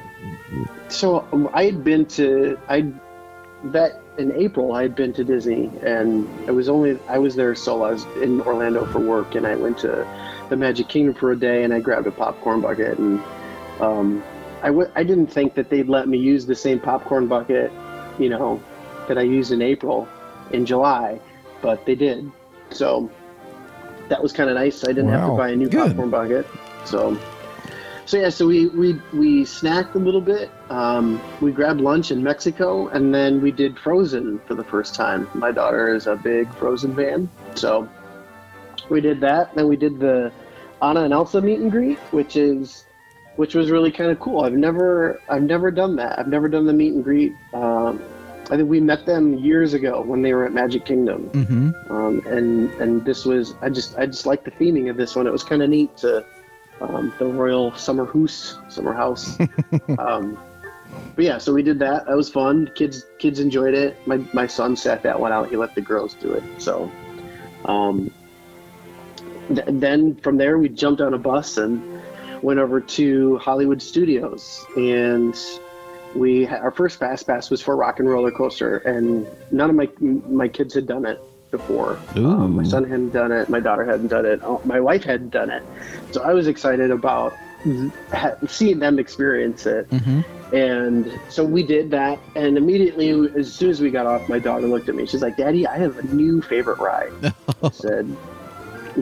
So um, I had been to I that in April I had been to Disney and it was only I was there solo. I was in Orlando for work and I went to the Magic Kingdom for a day and I grabbed a popcorn bucket and um, I w- I didn't think that they'd let me use the same popcorn bucket, you know, that I used in April in July, but they did. So that was kind of nice. I didn't have to buy a new Good. popcorn bucket. So so yeah, so we we we snacked a little bit. Um, we grabbed lunch in Mexico, and then we did Frozen for the first time. My daughter is a big Frozen fan, so we did that. Then we did the Anna and Elsa meet and greet, which is which was really kind of cool. I've never I've never done that. I've never done the meet and greet. Um, I think we met them years ago when they were at Magic Kingdom, Mm-hmm. um, and and this was I just I just like the theming of this one. It was kind of neat to um, the Royal Summer House Summer House. [LAUGHS] um, but yeah, so we did that. That was fun. Kids kids enjoyed it. My my son sat that one out. He let the girls do it. So, um, th- then from there we jumped on a bus and went over to Hollywood Studios and we our first fast pass was for Rock and Roller Coaster and none of my my kids had done it before. Um, my son hadn't done it. My daughter hadn't done it. oh, My wife hadn't done it. So I was excited about ha- seeing them experience it. Mm-hmm. And so we did that, and immediately, as soon as we got off, my daughter looked at me. She's like, "Daddy, I have a new favorite ride." [LAUGHS] I said,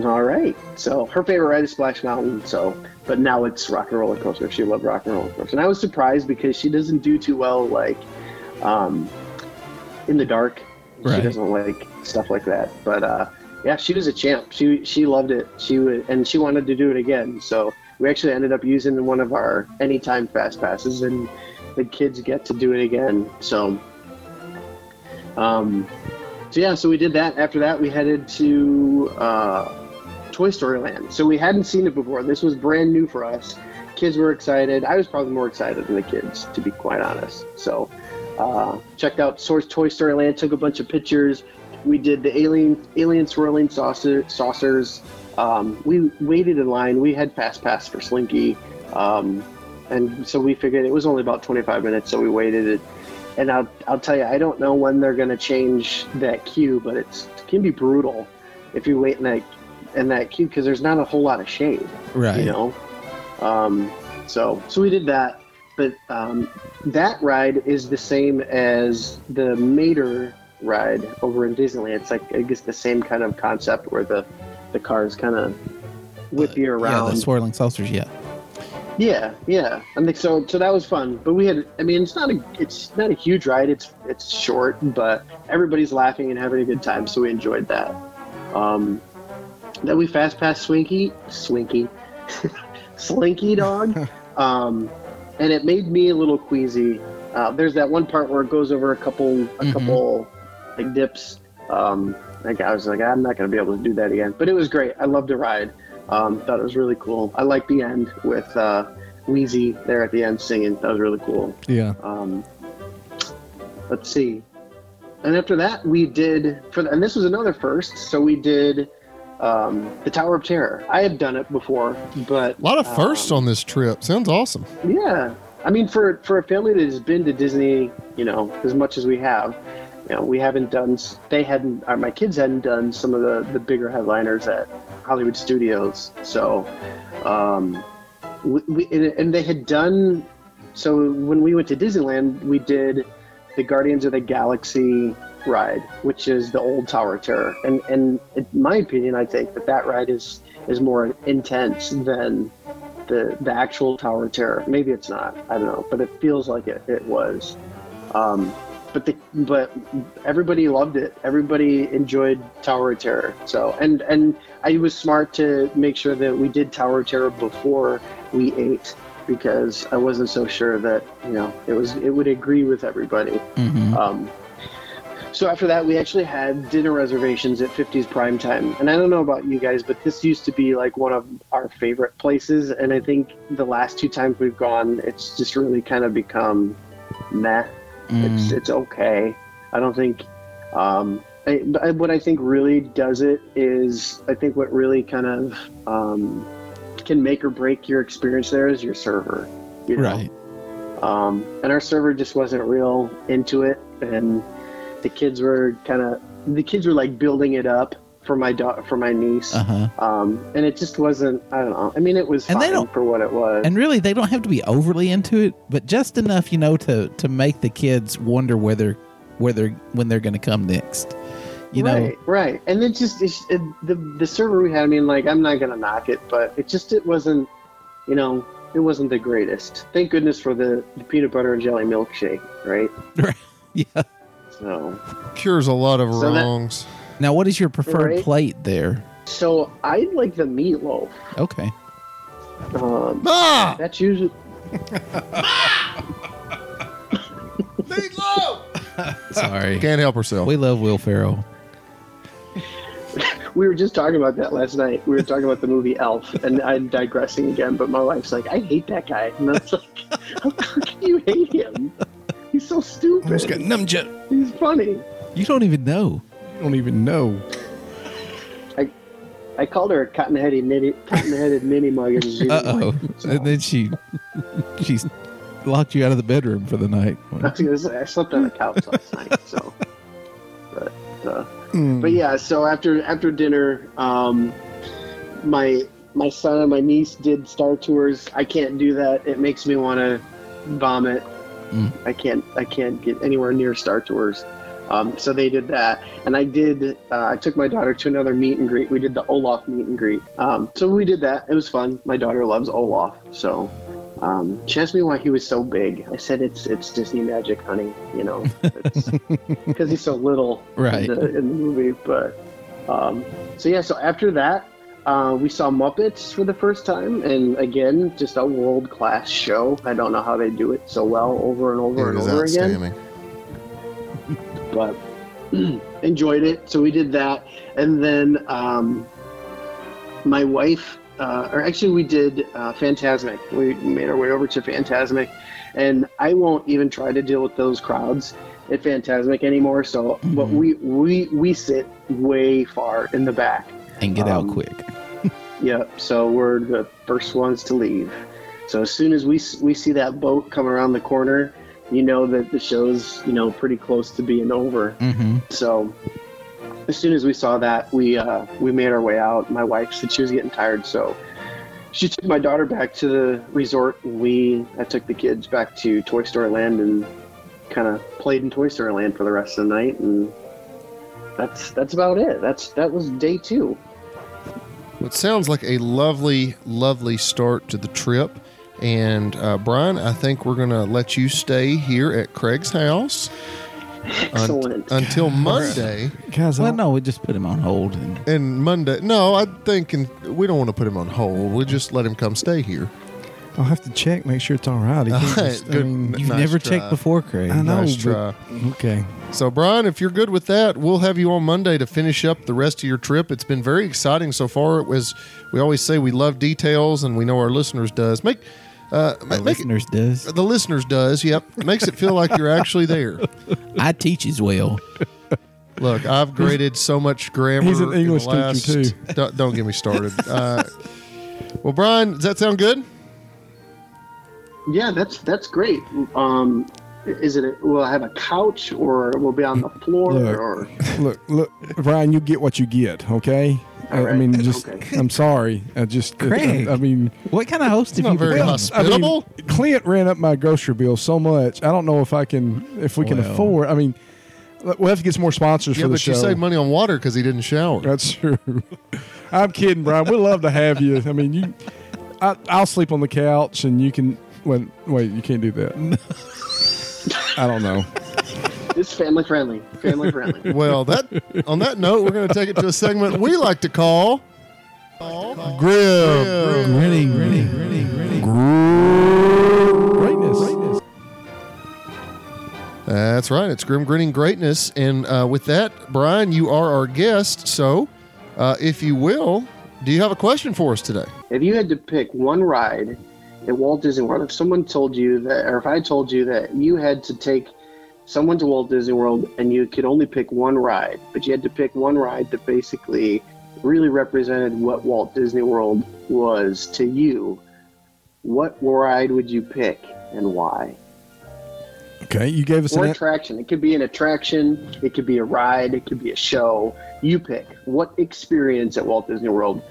"All right." So her favorite ride is Splash Mountain. So, but now it's Rock and Roller Coaster. She loved Rock and Roller Coaster, and I was surprised because she doesn't do too well, like, um, in the dark. She doesn't like stuff like that. But uh, yeah, she was a champ. She she loved it. She would, and she wanted to do it again. So we actually ended up using one of our anytime fast passes, and the kids get to do it again. So, um, so yeah, so we did that. After that, we headed to uh, Toy Story Land. So we hadn't seen it before. This was brand new for us. Kids were excited. I was probably more excited than the kids, to be quite honest. So, uh, checked out Source Toy Story Land. Took a bunch of pictures. We did the alien alien swirling saucer, saucers. Um, we waited in line. We had fast pass for Slinky, um, and so we figured it was only about 25 minutes. So we waited it. And I'll, I'll tell you, I don't know when they're going to change that queue, but it's, it can be brutal if you wait in that in that queue because there's not a whole lot of shade Right. you know um, so so we did that but um, that ride is the same as the mater ride over in disneyland it's like i guess the same kind of concept where the the cars kind of whip you Yeah, around the swirling saucers. Yeah. yeah, yeah. I think so. So that was fun. But we had, I mean, it's not a, it's not a huge ride. It's it's short, but everybody's laughing and having a good time. So we enjoyed that. Um, then we fast passed Swinky, Swinky, [LAUGHS] Slinky Dog, [LAUGHS] um, and it made me a little queasy. Uh, there's that one part where it goes over a couple, a Mhm. couple like dips. Um, like I was like, I'm not gonna be able to do that again. But it was great. I loved the ride. Um, thought it was really cool. I liked the end with uh, Wheezy there at the end singing. That was really cool. Yeah. Um, let's see. And after that, we did for the, and this was another first. So we did um, the Tower of Terror. I had done it before, but A lot of firsts um, on this trip. Sounds awesome. yeah, I mean, for for a family that has been to Disney, you know, as much as we have, you know, we haven't done. They hadn't. Or my kids hadn't done some of the the bigger headliners at Hollywood Studios. So, um, we, we and they had done. So when we went to Disneyland, we did the Guardians of the Galaxy ride, which is the old Tower of Terror. And and in my opinion, I think that that ride is is more intense than the the actual Tower of Terror. Maybe it's not. I don't know, but it feels like it, it was. Um, but the but everybody loved it. Everybody enjoyed Tower of Terror. So and and I was smart to make sure that we did Tower of Terror before we ate because I wasn't so sure that you know it was it would agree with everybody. Mm-hmm. Um, so after that, we actually had dinner reservations at 50s Prime Time. And I don't know about you guys, but this used to be like one of our favorite places. And I think the last two times we've gone, it's just really kind of become meh. It's it's okay. I don't think. Um, I, but what I think really does it is I think what really kind of um, can make or break your experience there is your server. You know? Right. um, and our server just wasn't real into it and the kids were kind of the kids were like building it up for my da- for my niece Uh huh. um, and it just wasn't i don't know i mean it was And they fine don't- for what it was And really, they don't have to be overly into it, but just enough, you know, to to make the kids wonder whether whether when they're going to come next. You know. right right and it just it, the the server we had i mean like i'm not gonna knock it but it just it wasn't you know it wasn't the greatest thank goodness for the, the peanut butter and jelly milkshake right [LAUGHS] right Yeah. So Cures a lot of So that- wrongs. Now, what is your preferred Right. plate there? so i like the meatloaf Okay. Um, Ma! that's usually meatloaf. Sorry. Can't help herself. We love Will Ferrell. we were just talking about that last night. We were talking about the movie Elf, and I'm digressing again. But my wife's like, "I hate that guy," and I was like, "How, how can you hate him? He's so Almost got stupid. numja. He's funny." You don't even know. You don't even know. I I called her a cotton-headed nitty, cotton-headed ninny mug. and she Uh didn't oh. like it, so- And then she [LAUGHS] she's locked you out of the bedroom for the night. I say I slept on the couch last night, so. But uh, Mm. but yeah, so after after dinner, um, my my son and my niece did Star Tours. I can't do that. It makes me want to vomit. Mm. I can't I can't get anywhere near Star Tours. Um, so they did that, and I did. Uh, I took my daughter to another meet and greet. We did the Olaf meet and greet. Um, so we did that. It was fun. My daughter loves Olaf, so um, she asked me why he was so big. I said it's it's Disney magic, honey. You know, because [LAUGHS] he's so little Right. in, the, in the movie. But um, so yeah, so after that, uh, we saw Muppets for the first time, and again, just a world class show. I don't know how they do it so well over and over It and is over again but [CLEARS THROAT] enjoyed it. So we did that, and then um, my wife, uh, or actually, we did uh, Fantasmic. We made our way over to Fantasmic, and I won't even try to deal with those crowds at Fantasmic anymore. So, but Mhm. we we we sit way far in the back. And get out Um, quick. Yep. So we're the first ones to leave. So as soon as we we see that boat coming around the corner, you know that the show's you know pretty close to being over. Mm-hmm. So as soon as we saw that, we uh, we made our way out. My wife said she was getting tired, so she took my daughter back to the resort, and we I took the kids back to Toy Story Land and kind of played in Toy Story Land for the rest of the night, and that's that's about it. That's that was day two. It sounds like a lovely, lovely start to the trip. And uh, Brian, I think we're going to let you stay here at Craig's house un- until Monday. Guys, Well, no, we just put him on hold. And And Monday, no, I think and we don't want to put him on hold. We'll just let him come stay here. I'll have to check, make sure it's all right. He [LAUGHS] can't All right, just- I good. mean, you've Nice never try. checked before, Craig. I know, Nice but- try. okay. So, Brian, if you're good with that, we'll have you on Monday to finish up the rest of your trip. It's been very exciting so far. It was, we always say we love details, and we know our listeners does. Make, uh, Our make it, listeners does. the listeners does. Yep, makes it feel like you're actually there. [LAUGHS] I teach as well. Look, I've graded so much grammar. He's an in the English teacher, last- too. Don't, don't get me started. Uh, well, Brian, does that sound good? Yeah, that's that's great. Um, is it? A, will I have a couch, or we'll it be on the floor, Look. or Look, look, Brian, you get what you get, okay? I, I mean, just, Okay. I'm sorry. I just, Craig. I, mean, What kind of host have you very become? hospitable. I mean, Clint ran up my grocery bill so much. I don't know if I can, if we can afford. I mean, we'll have to get some more sponsors Yeah, for the but show. you saved money on water because he didn't shower. That's true. [LAUGHS] I'm kidding, Brian. We'd love to have you. I mean, you, I, I'll sleep on the couch, and you can. Wait, wait, you can't do that. I don't know. it's family friendly? Family friendly. [LAUGHS] Well, that on that note, we're going to take it to a segment we like to call Grib. Grinning, grinning, grinning, grinning. Greatness. That's right. It's Grim Grinning Greatness. And uh, with that, Brian, you are our guest. So, uh, if you will, do you have a question for us today? if you had to pick one ride at Walt Disney World, if someone told you that, or if I told you that you had to take someone to Walt Disney World and you could only pick one ride, but you had to pick one ride that basically really represented what Walt Disney World was to you, what ride would you pick and why? Okay, you gave us an. attraction. It could be an attraction, it could be a ride, it could be a show. You pick. What experience at Walt Disney World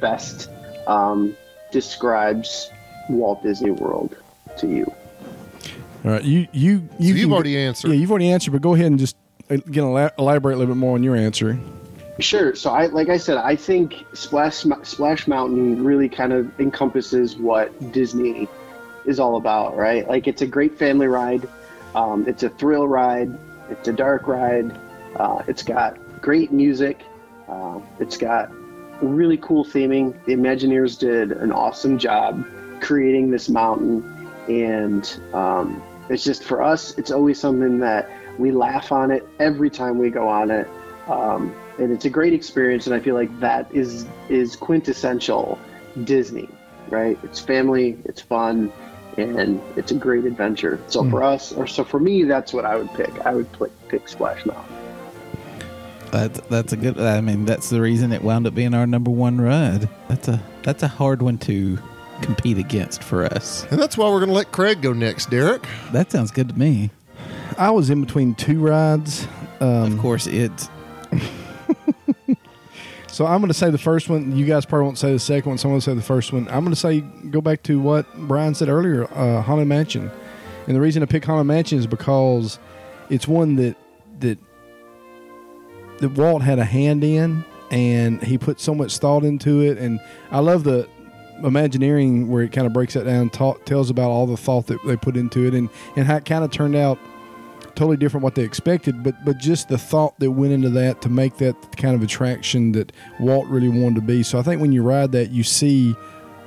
best um, describes Walt Disney World to you? All right, you you You you have can- already answered. Yeah, you've already answered, but go ahead and just uh, get elaborate a little bit more on your answer. Sure. So I, like I said, I think Splash Splash Mountain really kind of encompasses what Disney is all about, right? Like it's a great family ride. Um, it's a thrill ride. It's a dark ride. Uh, it's got great music. Uh, it's got really cool theming. The Imagineers did an awesome job creating this mountain, and um, it's just for us. It's always something that we laugh on it every time we go on it, um, and it's a great experience. And I feel like that is is quintessential Disney, right? It's family, it's fun, and it's a great adventure. So for us, or so for me, that's what I would pick. I would pick, pick Splash Mountain. That's that's a good. I mean, that's the reason it wound up being our number one ride. That's a that's a hard one to compete against for us. And that's why we're going to let Craig go next, Derek. That sounds good to me. I was in between two rides. Um, Of course, it. [LAUGHS] So I'm going to say the first one. You guys probably won't say the second one. Someone I'm going to say the first one. I'm going to say go back to what Brian said earlier, uh, Haunted Mansion. And the reason I pick Haunted Mansion is because it's one that that that Walt had a hand in, and he put so much thought into it. And I love the Imagineering where it kind of breaks that down, tells about all the thought that they put into it, and and how it kind of turned out totally different what they expected, but but just the thought that went into that to make that kind of attraction that Walt really wanted to be. So I think when you ride that, you see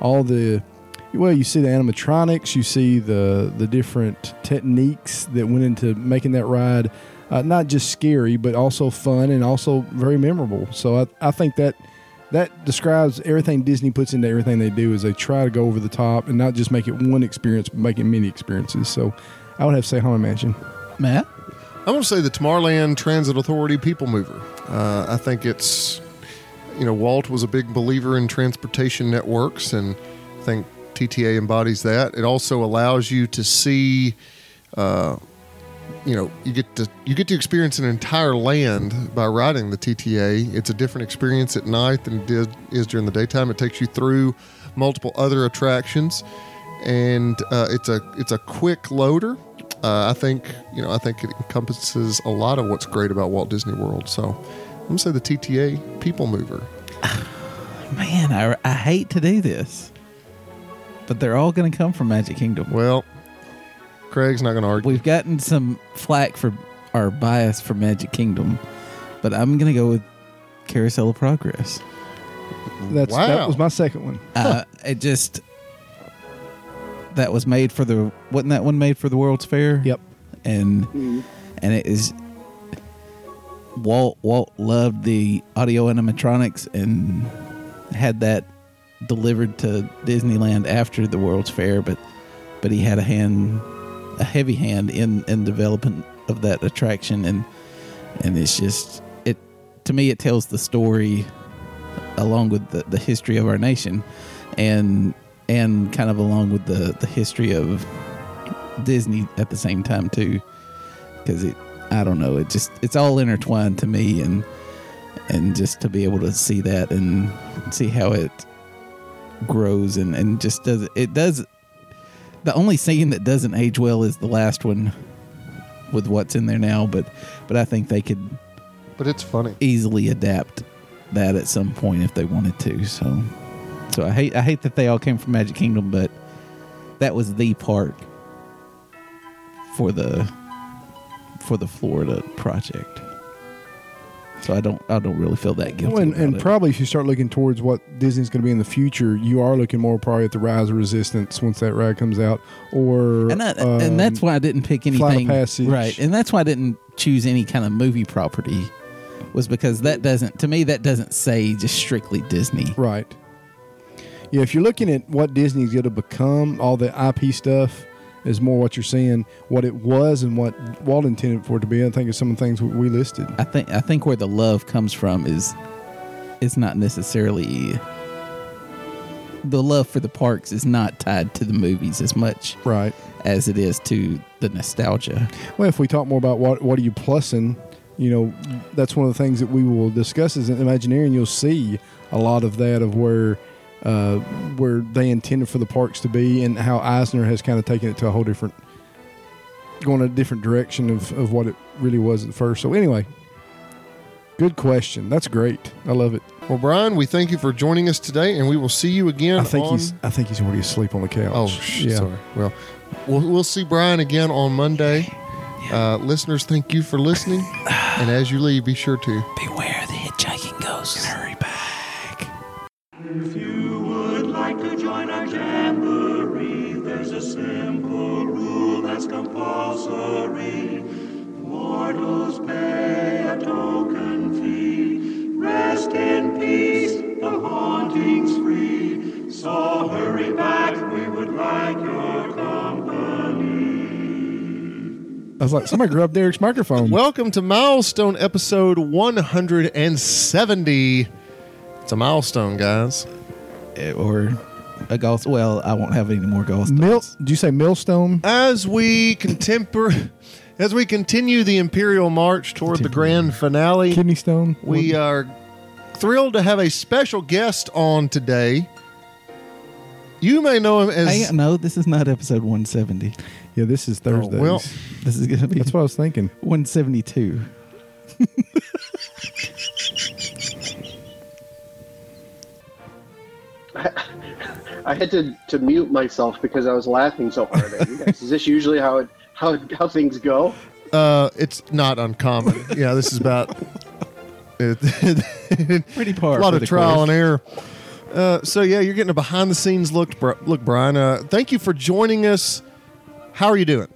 all the well, you see the animatronics, you see the the different techniques that went into making that ride uh, not just scary, but also fun and also very memorable. So I, I think that that describes everything Disney puts into everything they do is they try to go over the top and not just make it one experience, but make it many experiences. So I would have to say Haunted Mansion. Matt, I'm going to say the Tomorrowland Transit Authority People Mover. Uh, I think it's, you know, Walt was a big believer in transportation networks, and I think TTA embodies that. It also allows you to see, uh, you know, you get to you get to experience an entire land by riding the TTA. It's a different experience at night than it is, is during the daytime. It takes you through multiple other attractions, and uh, it's a it's a quick loader. Uh, I think you know I think it encompasses a lot of what's great about Walt Disney World. So I'm gonna say the TTA People Mover. [SIGHS] man, I, I hate to do this, but they're all going to come from Magic Kingdom. Well, Craig's not gonna argue. We've gotten some flack for our bias for Magic Kingdom, but I'm going to go with Carousel of Progress. That's Wow. that was my second one. Uh, it just that was made for the wasn't that one made for the World's Fair? Yep. and and it is Walt Walt loved the audio animatronics and had that delivered to Disneyland after the World's Fair, but but he had a hand a heavy hand in in development of that attraction and and it's just it to me it tells the story along with the, the history of our nation and and kind of along with the the history of Disney at the same time too. Because it I don't know it just it's all intertwined to me and and just to be able to see that and see how it grows and and just does it does the only scene that doesn't age well is the last one with what's in there now but but I think they could but it's funny. easily adapt that at some point if they wanted to so so I hate I hate that they all came from Magic Kingdom but that was the park for the for the Florida project. So I don't I don't really feel that guilty. Well, and, and probably if you start looking towards what Disney's going to be in the future, you are looking more probably at the Rise of Resistance once that ride comes out, or and, that, and that's um, why I didn't pick anything right, and that's why I didn't choose any kind of movie property was because that doesn't to me that doesn't say just strictly Disney. right. Yeah, if you're looking at what Disney's going to become, all the IP stuff is more what you're seeing, what it was, and what Walt intended for it to be. I think of some of the things we listed. I think I think where the love comes from is it's not necessarily the love for the parks is not tied to the movies as much Right. as it is to the nostalgia. Well, if we talk more about what what are you plussing, you know, that's one of the things that we will discuss is in Imagineering. You'll see a lot of that of where uh, where they intended for the parks to be, and how Eisner has kind of taken it to a whole different, going a different direction of of what it really was at first. So anyway, good question. That's great. I love it. Well, Brian, we thank you for joining us today, and we will see you again. I think on- he's I think he's already asleep on the couch. Oh, sh- sorry. Well, well, we'll see Brian again on Monday. Uh, listeners, thank you for listening. and as you leave, be sure to Beware was like, somebody grabbed Derek's microphone. Welcome to Milestone episode 170. It's a milestone, guys. Eh, or a ghost. Well, I won't have any more ghost. Mil- did you say millstone? As we contempor- as we continue the Imperial March toward the grand finale, Kidney stone? we are thrilled to have a special guest on today. You may know him as Hey, no, this is not episode 170. Yeah, this is Thursday. Oh, well, This is going to be That's what I was thinking. 172. I had to, to mute myself because I was laughing so hard at you guys. Is this usually how it how how things go? uh, it's not uncommon. yeah, this is about it, [LAUGHS] Pretty par. a lot for of the trial course. and error. Uh, so yeah, you're getting a behind the scenes look. Bri- Look, Brian. Uh, thank you for joining us. How are you doing?